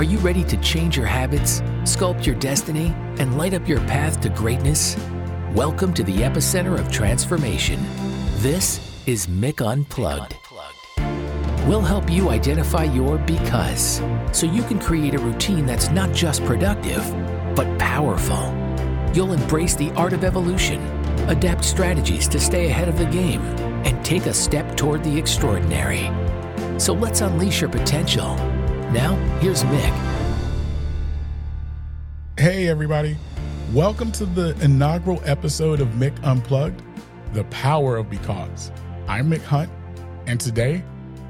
Are you ready to change your habits, sculpt your destiny, and light up your path to greatness? Welcome to the epicenter of transformation. This is Mick Unplugged. We'll help you identify your because so you can create a routine that's not just productive, but powerful. You'll embrace the art of evolution, adapt strategies to stay ahead of the game, and take a step toward the extraordinary. So let's unleash your potential. Now, here's Mick. Hey, everybody. Welcome to the inaugural episode of Mick Unplugged The Power of Because. I'm Mick Hunt, and today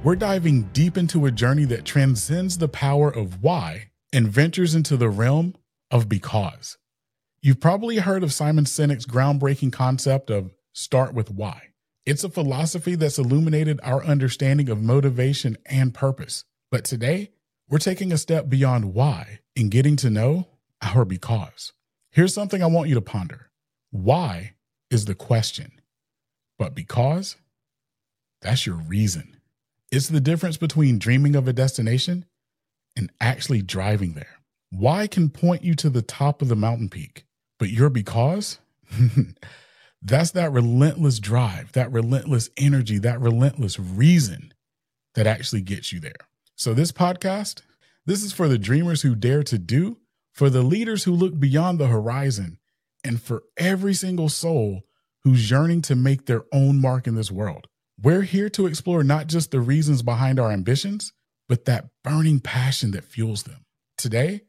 we're diving deep into a journey that transcends the power of why and ventures into the realm of because. You've probably heard of Simon Sinek's groundbreaking concept of start with why. It's a philosophy that's illuminated our understanding of motivation and purpose. But today, we're taking a step beyond why and getting to know our because. Here's something I want you to ponder why is the question, but because, that's your reason. It's the difference between dreaming of a destination and actually driving there. Why can point you to the top of the mountain peak, but your because? That's that relentless drive, that relentless energy, that relentless reason that actually gets you there. So, this podcast, this is for the dreamers who dare to do, for the leaders who look beyond the horizon, and for every single soul who's yearning to make their own mark in this world. We're here to explore not just the reasons behind our ambitions, but that burning passion that fuels them. Today,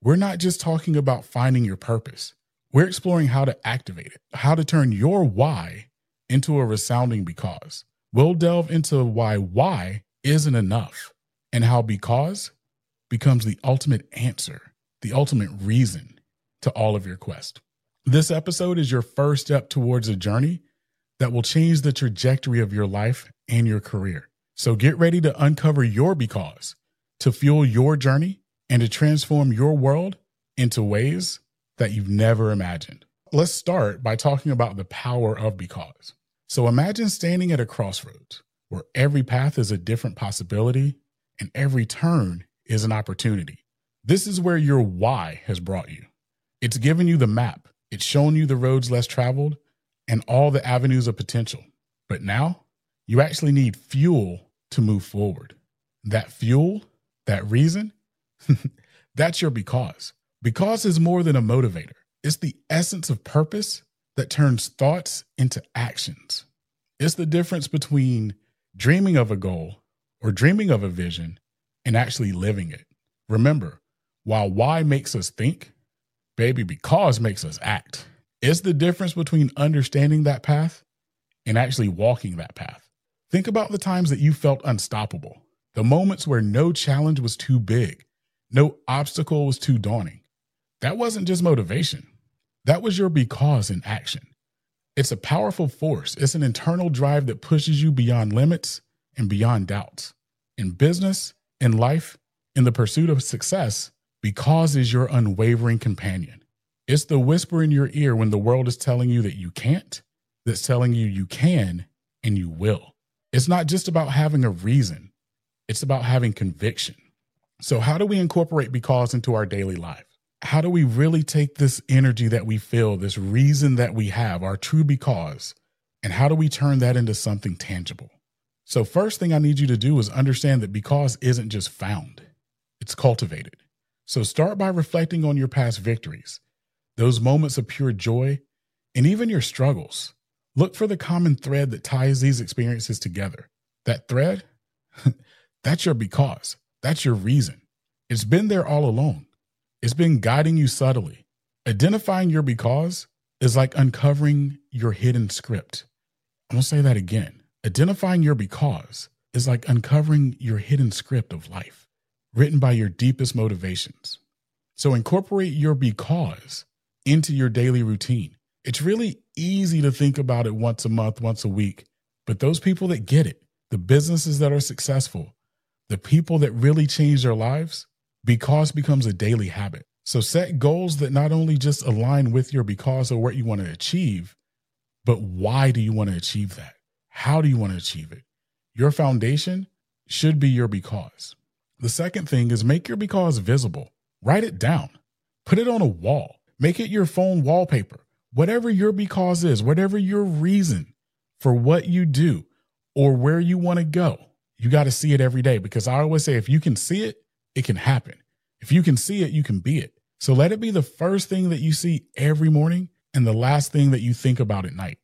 we're not just talking about finding your purpose. We're exploring how to activate it, how to turn your why into a resounding because. We'll delve into why why isn't enough and how because becomes the ultimate answer, the ultimate reason to all of your quest. This episode is your first step towards a journey that will change the trajectory of your life and your career. So get ready to uncover your because, to fuel your journey, and to transform your world into ways that you've never imagined. Let's start by talking about the power of because. So imagine standing at a crossroads where every path is a different possibility and every turn is an opportunity. This is where your why has brought you. It's given you the map, it's shown you the roads less traveled, and all the avenues of potential. But now you actually need fuel to move forward. That fuel, that reason, that's your because. Because is more than a motivator, it's the essence of purpose that turns thoughts into actions. It's the difference between dreaming of a goal or dreaming of a vision and actually living it. Remember, while why makes us think, baby, because makes us act. It's the difference between understanding that path and actually walking that path. Think about the times that you felt unstoppable, the moments where no challenge was too big, no obstacle was too daunting. That wasn't just motivation, that was your because in action. It's a powerful force, it's an internal drive that pushes you beyond limits and beyond doubts. In business, in life, in the pursuit of success, because is your unwavering companion. It's the whisper in your ear when the world is telling you that you can't, that's telling you you can and you will. It's not just about having a reason, it's about having conviction. So, how do we incorporate because into our daily life? How do we really take this energy that we feel, this reason that we have, our true because, and how do we turn that into something tangible? So, first thing I need you to do is understand that because isn't just found, it's cultivated. So, start by reflecting on your past victories those moments of pure joy, and even your struggles. Look for the common thread that ties these experiences together. That thread, that's your because, that's your reason. It's been there all along, it's been guiding you subtly. Identifying your because is like uncovering your hidden script. I'm gonna say that again. Identifying your because is like uncovering your hidden script of life, written by your deepest motivations. So incorporate your because into your daily routine. It's really easy to think about it once a month, once a week. But those people that get it, the businesses that are successful, the people that really change their lives, because becomes a daily habit. So set goals that not only just align with your because or what you want to achieve, but why do you want to achieve that? How do you want to achieve it? Your foundation should be your because. The second thing is make your because visible. Write it down. Put it on a wall. Make it your phone wallpaper. Whatever your because is, whatever your reason for what you do or where you want to go, you got to see it every day because I always say if you can see it, it can happen. If you can see it, you can be it. So let it be the first thing that you see every morning and the last thing that you think about at night.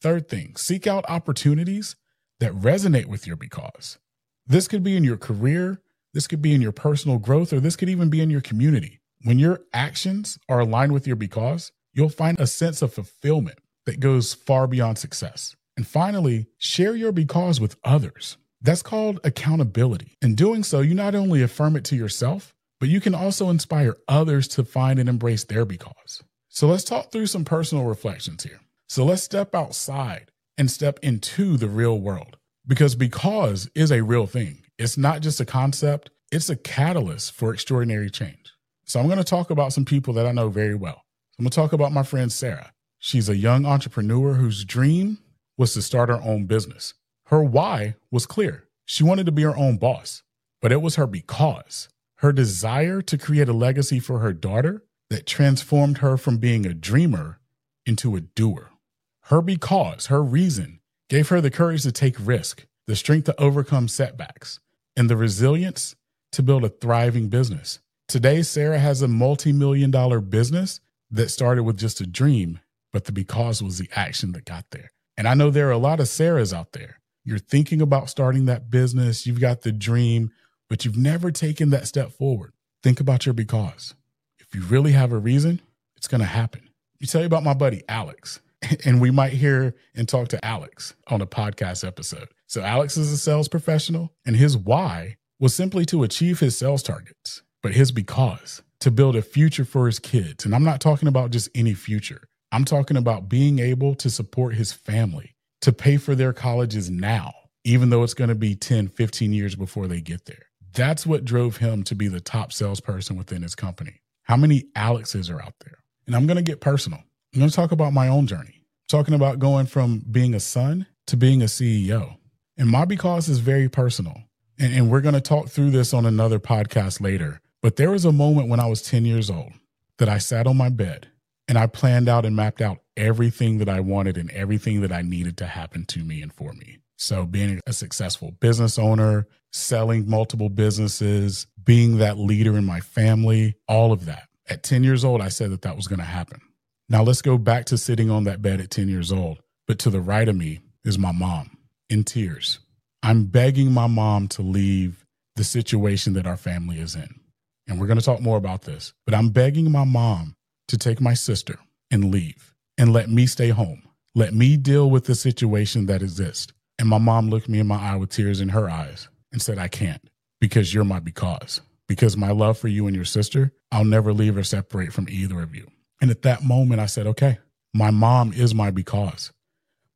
Third thing, seek out opportunities that resonate with your because. This could be in your career, this could be in your personal growth, or this could even be in your community. When your actions are aligned with your because, you'll find a sense of fulfillment that goes far beyond success. And finally, share your because with others. That's called accountability. In doing so, you not only affirm it to yourself, but you can also inspire others to find and embrace their because. So let's talk through some personal reflections here. So let's step outside and step into the real world because because is a real thing. It's not just a concept, it's a catalyst for extraordinary change. So I'm going to talk about some people that I know very well. I'm going to talk about my friend Sarah. She's a young entrepreneur whose dream was to start her own business. Her why was clear. She wanted to be her own boss, but it was her because, her desire to create a legacy for her daughter that transformed her from being a dreamer into a doer. Her because, her reason, gave her the courage to take risk, the strength to overcome setbacks, and the resilience to build a thriving business. Today, Sarah has a multi million dollar business that started with just a dream, but the because was the action that got there. And I know there are a lot of Sarahs out there you're thinking about starting that business, you've got the dream, but you've never taken that step forward. Think about your because. If you really have a reason, it's going to happen. You tell you about my buddy Alex, and we might hear and talk to Alex on a podcast episode. So, Alex is a sales professional, and his why was simply to achieve his sales targets, but his because to build a future for his kids. And I'm not talking about just any future, I'm talking about being able to support his family to pay for their colleges now, even though it's going to be 10, 15 years before they get there. That's what drove him to be the top salesperson within his company. How many Alexes are out there? And I'm going to get personal. I'm going to talk about my own journey, talking about going from being a son to being a CEO. And my because is very personal. And, and we're going to talk through this on another podcast later. But there was a moment when I was 10 years old that I sat on my bed and I planned out and mapped out everything that I wanted and everything that I needed to happen to me and for me. So, being a successful business owner, selling multiple businesses, being that leader in my family, all of that. At 10 years old, I said that that was going to happen. Now, let's go back to sitting on that bed at 10 years old. But to the right of me is my mom in tears. I'm begging my mom to leave the situation that our family is in. And we're going to talk more about this. But I'm begging my mom to take my sister and leave and let me stay home. Let me deal with the situation that exists. And my mom looked me in my eye with tears in her eyes and said, I can't because you're my because. Because my love for you and your sister, I'll never leave or separate from either of you. And at that moment, I said, okay, my mom is my because.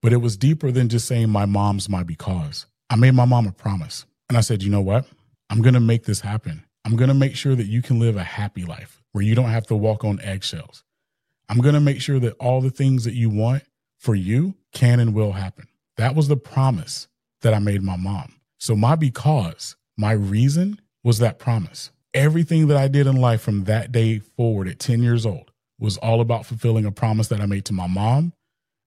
But it was deeper than just saying my mom's my because. I made my mom a promise. And I said, you know what? I'm going to make this happen. I'm going to make sure that you can live a happy life where you don't have to walk on eggshells. I'm going to make sure that all the things that you want for you can and will happen. That was the promise that I made my mom. So my because, my reason was that promise. Everything that I did in life from that day forward at 10 years old was all about fulfilling a promise that I made to my mom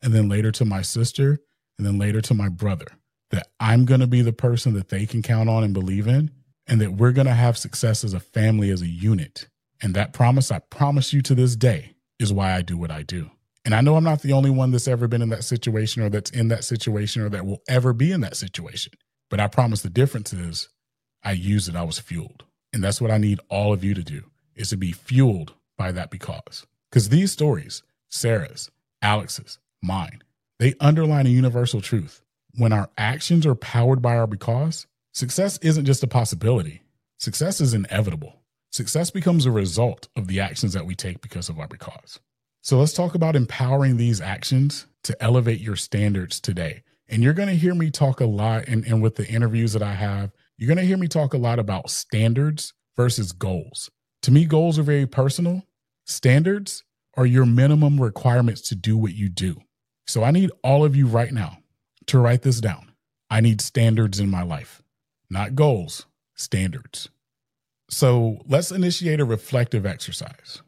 and then later to my sister and then later to my brother that I'm going to be the person that they can count on and believe in and that we're going to have success as a family, as a unit. And that promise, I promise you to this day, is why I do what I do. And I know I'm not the only one that's ever been in that situation or that's in that situation or that will ever be in that situation. But I promise the difference is I used it, I was fueled. And that's what I need all of you to do is to be fueled by that because. Because these stories, Sarah's, Alex's, mine, they underline a universal truth. When our actions are powered by our because, success isn't just a possibility, success is inevitable. Success becomes a result of the actions that we take because of our because. So let's talk about empowering these actions to elevate your standards today. And you're going to hear me talk a lot, and, and with the interviews that I have, you're going to hear me talk a lot about standards versus goals. To me, goals are very personal. Standards are your minimum requirements to do what you do. So I need all of you right now to write this down. I need standards in my life, not goals, standards. So let's initiate a reflective exercise.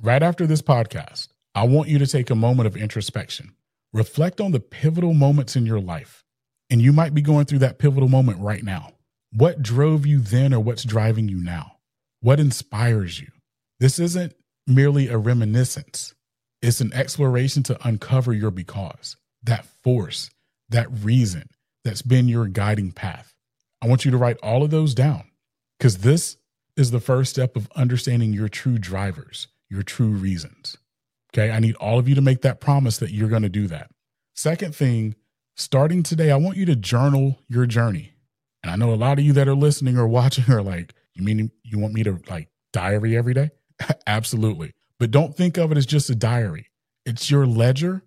Right after this podcast, I want you to take a moment of introspection. Reflect on the pivotal moments in your life. And you might be going through that pivotal moment right now. What drove you then or what's driving you now? What inspires you? This isn't merely a reminiscence, it's an exploration to uncover your because, that force, that reason that's been your guiding path. I want you to write all of those down because this is the first step of understanding your true drivers, your true reasons. Okay. I need all of you to make that promise that you're going to do that. Second thing, starting today, I want you to journal your journey. And I know a lot of you that are listening or watching are like, you mean you want me to like diary every day? Absolutely. But don't think of it as just a diary. It's your ledger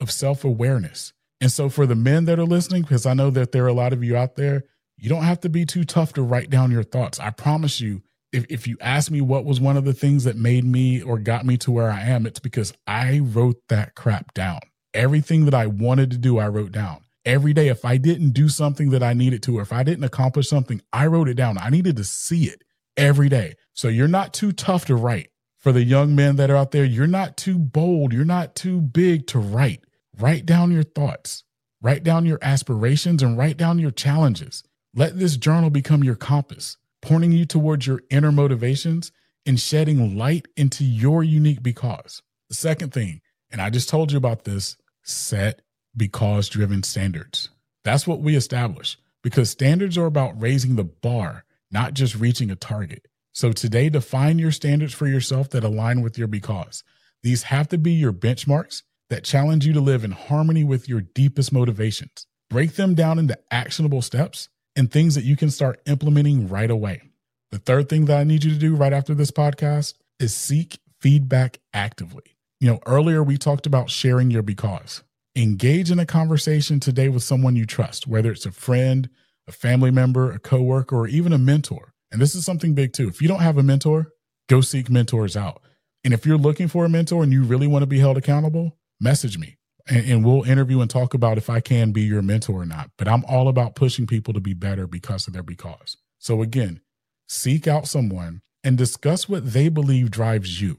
of self awareness. And so for the men that are listening, because I know that there are a lot of you out there, you don't have to be too tough to write down your thoughts. I promise you, if, if you ask me what was one of the things that made me or got me to where I am, it's because I wrote that crap down. Everything that I wanted to do, I wrote down. Every day, if I didn't do something that I needed to, or if I didn't accomplish something, I wrote it down. I needed to see it every day. So you're not too tough to write. For the young men that are out there, you're not too bold. You're not too big to write. Write down your thoughts, write down your aspirations, and write down your challenges. Let this journal become your compass pointing you towards your inner motivations and shedding light into your unique because. The second thing, and I just told you about this, set because driven standards. That's what we establish because standards are about raising the bar, not just reaching a target. So today, define your standards for yourself that align with your because. These have to be your benchmarks that challenge you to live in harmony with your deepest motivations. Break them down into actionable steps and things that you can start implementing right away. The third thing that I need you to do right after this podcast is seek feedback actively. You know, earlier we talked about sharing your because. Engage in a conversation today with someone you trust, whether it's a friend, a family member, a coworker, or even a mentor. And this is something big too. If you don't have a mentor, go seek mentors out. And if you're looking for a mentor and you really want to be held accountable, message me and, and, we'll interview and talk about if I can be your mentor or not. But I'm all about pushing people to be better because of their because. So again, seek out someone and discuss what they believe drives you.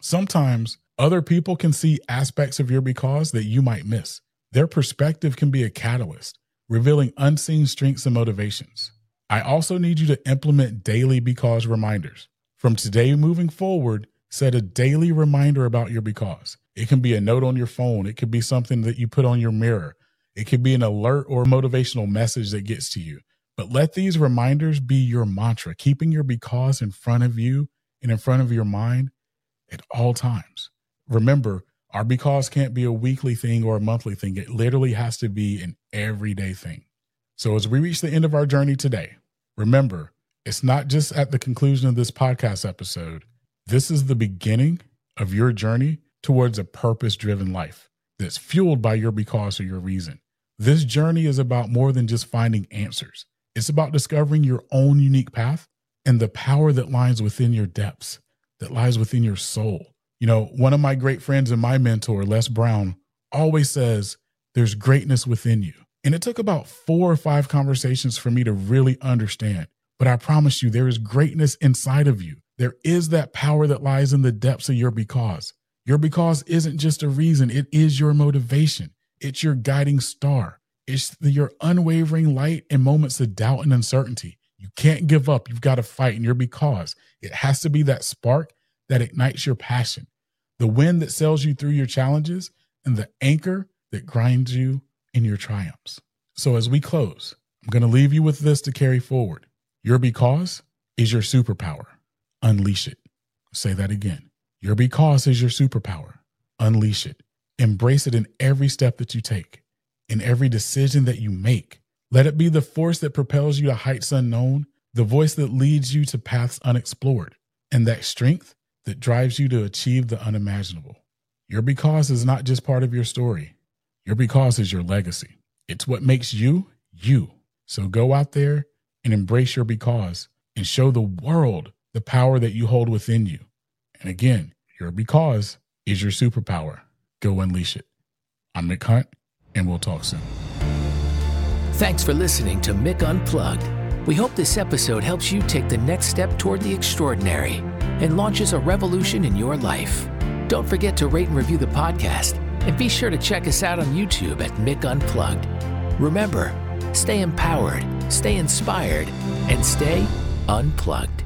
Sometimes other people can see aspects of your because that you might miss. Their perspective can be a catalyst, revealing unseen strengths and motivations. I also need you to implement daily because reminders. From today moving forward, set a daily reminder about your because. It can be a note on your phone. It could be something that you put on your mirror. It could be an alert or motivational message that gets to you. But let these reminders be your mantra, keeping your because in front of you and in front of your mind at all times. Remember, our because can't be a weekly thing or a monthly thing. It literally has to be an everyday thing. So as we reach the end of our journey today, remember, it's not just at the conclusion of this podcast episode. This is the beginning of your journey towards a purpose driven life that's fueled by your because or your reason. This journey is about more than just finding answers. It's about discovering your own unique path and the power that lies within your depths, that lies within your soul. You know, one of my great friends and my mentor, Les Brown, always says, There's greatness within you. And it took about four or five conversations for me to really understand. But I promise you, there is greatness inside of you. There is that power that lies in the depths of your because. Your because isn't just a reason, it is your motivation. It's your guiding star. It's the, your unwavering light in moments of doubt and uncertainty. You can't give up. You've got to fight. And your because, it has to be that spark that ignites your passion, the wind that sails you through your challenges, and the anchor that grinds you in your triumphs. So as we close, I'm going to leave you with this to carry forward. Your because is your superpower. Unleash it. Say that again. Your because is your superpower. Unleash it. Embrace it in every step that you take, in every decision that you make. Let it be the force that propels you to heights unknown, the voice that leads you to paths unexplored, and that strength that drives you to achieve the unimaginable. Your because is not just part of your story, your because is your legacy. It's what makes you you. So go out there and embrace your because and show the world the power that you hold within you. And again, your because is your superpower. Go unleash it. I'm Mick Hunt, and we'll talk soon. Thanks for listening to Mick Unplugged. We hope this episode helps you take the next step toward the extraordinary and launches a revolution in your life. Don't forget to rate and review the podcast and be sure to check us out on YouTube at Mick Unplugged. Remember, stay empowered, stay inspired, and stay unplugged.